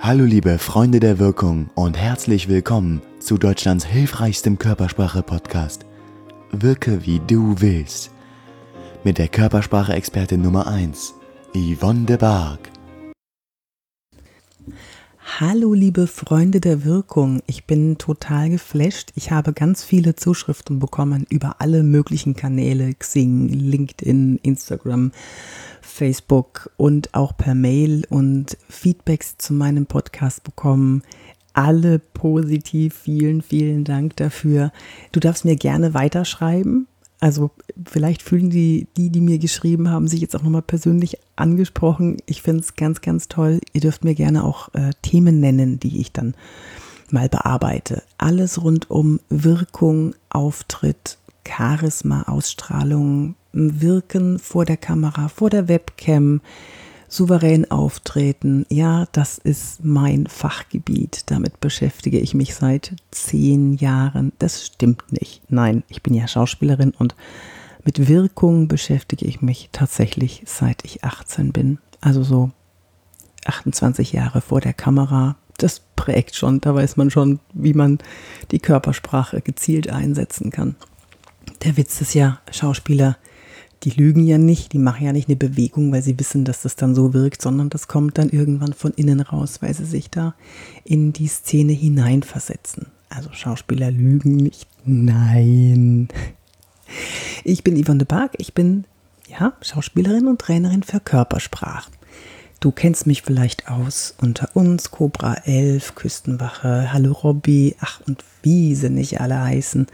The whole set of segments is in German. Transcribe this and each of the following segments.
Hallo liebe Freunde der Wirkung und herzlich willkommen zu Deutschlands hilfreichstem Körpersprache-Podcast. Wirke wie du willst. Mit der Körpersprache-Expertin Nummer 1, Yvonne de Barg. Hallo liebe Freunde der Wirkung, ich bin total geflasht. Ich habe ganz viele Zuschriften bekommen über alle möglichen Kanäle, Xing, LinkedIn, Instagram, Facebook und auch per Mail und Feedbacks zu meinem Podcast bekommen. Alle positiv. Vielen, vielen Dank dafür. Du darfst mir gerne weiterschreiben. Also vielleicht fühlen die, die, die mir geschrieben haben, sich jetzt auch nochmal persönlich angesprochen. Ich finde es ganz, ganz toll. Ihr dürft mir gerne auch äh, Themen nennen, die ich dann mal bearbeite. Alles rund um Wirkung, Auftritt, Charisma, Ausstrahlung, Wirken vor der Kamera, vor der Webcam, souverän auftreten. Ja, das ist mein Fachgebiet. Damit beschäftige ich mich seit zehn Jahren. Das stimmt nicht. Nein, ich bin ja Schauspielerin und mit Wirkung beschäftige ich mich tatsächlich seit ich 18 bin. Also so 28 Jahre vor der Kamera. Das prägt schon. Da weiß man schon, wie man die Körpersprache gezielt einsetzen kann. Der Witz ist ja, Schauspieler die lügen ja nicht, die machen ja nicht eine Bewegung, weil sie wissen, dass das dann so wirkt, sondern das kommt dann irgendwann von innen raus, weil sie sich da in die Szene hineinversetzen. Also Schauspieler lügen nicht. Nein. Ich bin Yvonne de Barg, ich bin ja, Schauspielerin und Trainerin für Körpersprache. Du kennst mich vielleicht aus unter uns, Cobra 11, Küstenwache, Hallo Robby, ach und wie sie nicht alle heißen.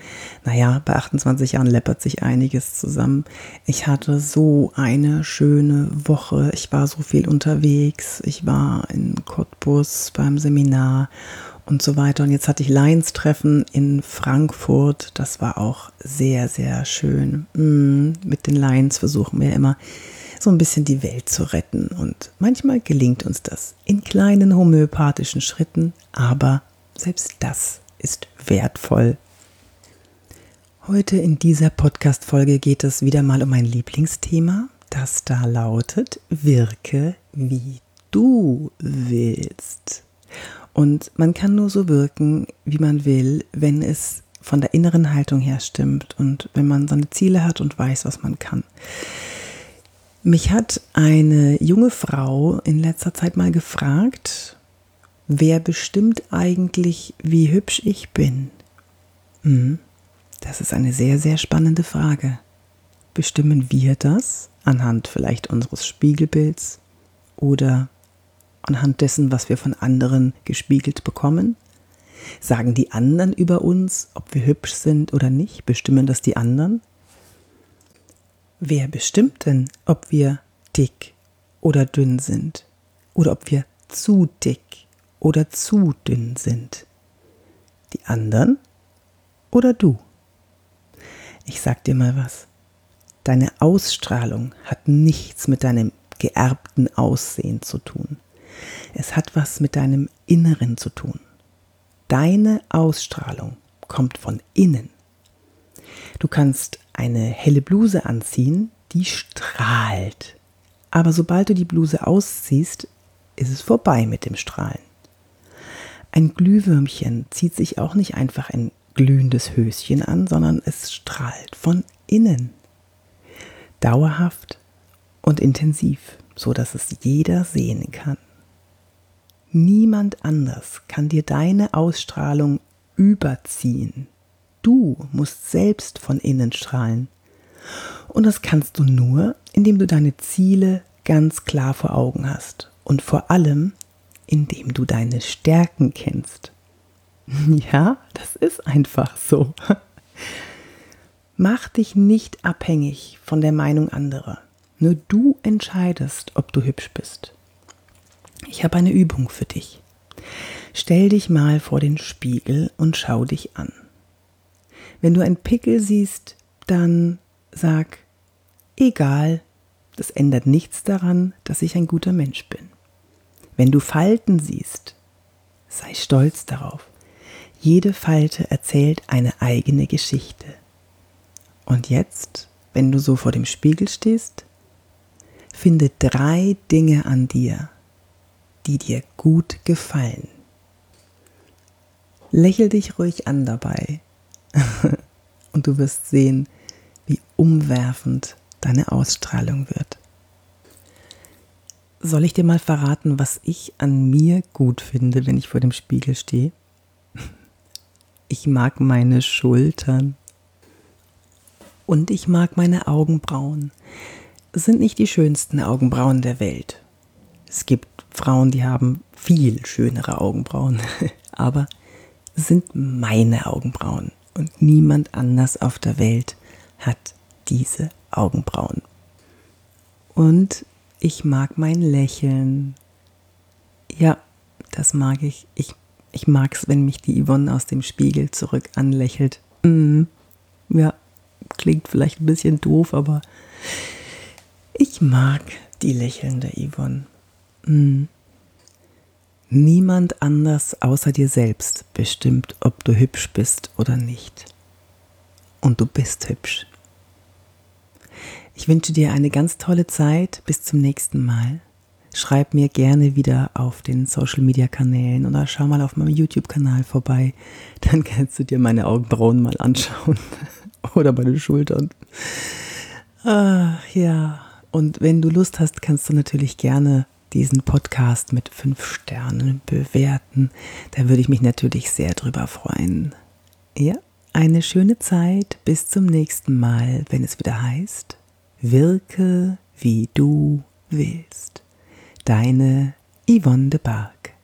Naja, bei 28 Jahren läppert sich einiges zusammen. Ich hatte so eine schöne Woche. Ich war so viel unterwegs. Ich war in Cottbus beim Seminar und so weiter. Und jetzt hatte ich Lions-Treffen in Frankfurt. Das war auch sehr, sehr schön. Mm, mit den Lions versuchen wir immer so ein bisschen die Welt zu retten. Und manchmal gelingt uns das in kleinen homöopathischen Schritten, aber selbst das ist wertvoll. Heute in dieser Podcast-Folge geht es wieder mal um mein Lieblingsthema, das da lautet: Wirke wie du willst. Und man kann nur so wirken, wie man will, wenn es von der inneren Haltung her stimmt und wenn man seine Ziele hat und weiß, was man kann. Mich hat eine junge Frau in letzter Zeit mal gefragt, wer bestimmt eigentlich, wie hübsch ich bin? Hm, das ist eine sehr, sehr spannende Frage. Bestimmen wir das anhand vielleicht unseres Spiegelbilds oder anhand dessen, was wir von anderen gespiegelt bekommen? Sagen die anderen über uns, ob wir hübsch sind oder nicht? Bestimmen das die anderen? Wer bestimmt denn, ob wir dick oder dünn sind? Oder ob wir zu dick oder zu dünn sind? Die anderen oder du? Ich sag dir mal was. Deine Ausstrahlung hat nichts mit deinem geerbten Aussehen zu tun. Es hat was mit deinem Inneren zu tun. Deine Ausstrahlung kommt von innen. Du kannst eine helle Bluse anziehen, die strahlt. Aber sobald du die Bluse ausziehst, ist es vorbei mit dem Strahlen. Ein Glühwürmchen zieht sich auch nicht einfach ein glühendes Höschen an, sondern es strahlt von innen. Dauerhaft und intensiv, so dass es jeder sehen kann. Niemand anders kann dir deine Ausstrahlung überziehen. Du musst selbst von innen strahlen. Und das kannst du nur, indem du deine Ziele ganz klar vor Augen hast. Und vor allem, indem du deine Stärken kennst. Ja, das ist einfach so. Mach dich nicht abhängig von der Meinung anderer. Nur du entscheidest, ob du hübsch bist. Ich habe eine Übung für dich. Stell dich mal vor den Spiegel und schau dich an. Wenn du einen Pickel siehst, dann sag, egal, das ändert nichts daran, dass ich ein guter Mensch bin. Wenn du Falten siehst, sei stolz darauf. Jede Falte erzählt eine eigene Geschichte. Und jetzt, wenn du so vor dem Spiegel stehst, finde drei Dinge an dir, die dir gut gefallen. Lächel dich ruhig an dabei und du wirst sehen, wie umwerfend deine Ausstrahlung wird. Soll ich dir mal verraten, was ich an mir gut finde, wenn ich vor dem Spiegel stehe? Ich mag meine Schultern. Und ich mag meine Augenbrauen. Es sind nicht die schönsten Augenbrauen der Welt. Es gibt Frauen, die haben viel schönere Augenbrauen. Aber es sind meine Augenbrauen. Und niemand anders auf der Welt hat diese Augenbrauen. Und ich mag mein Lächeln. Ja, das mag ich. Ich, ich mag es, wenn mich die Yvonne aus dem Spiegel zurück anlächelt. Mm, ja, klingt vielleicht ein bisschen doof, aber ich mag die lächelnde Yvonne. Mm. Niemand anders außer dir selbst bestimmt, ob du hübsch bist oder nicht. Und du bist hübsch. Ich wünsche dir eine ganz tolle Zeit. Bis zum nächsten Mal. Schreib mir gerne wieder auf den Social Media Kanälen oder schau mal auf meinem YouTube-Kanal vorbei. Dann kannst du dir meine Augenbrauen mal anschauen. oder meine Schultern. Ah, ja. Und wenn du Lust hast, kannst du natürlich gerne diesen Podcast mit fünf Sternen bewerten. Da würde ich mich natürlich sehr drüber freuen. Ja, eine schöne Zeit. Bis zum nächsten Mal, wenn es wieder heißt. Wirke, wie du willst. Deine Yvonne de Barg.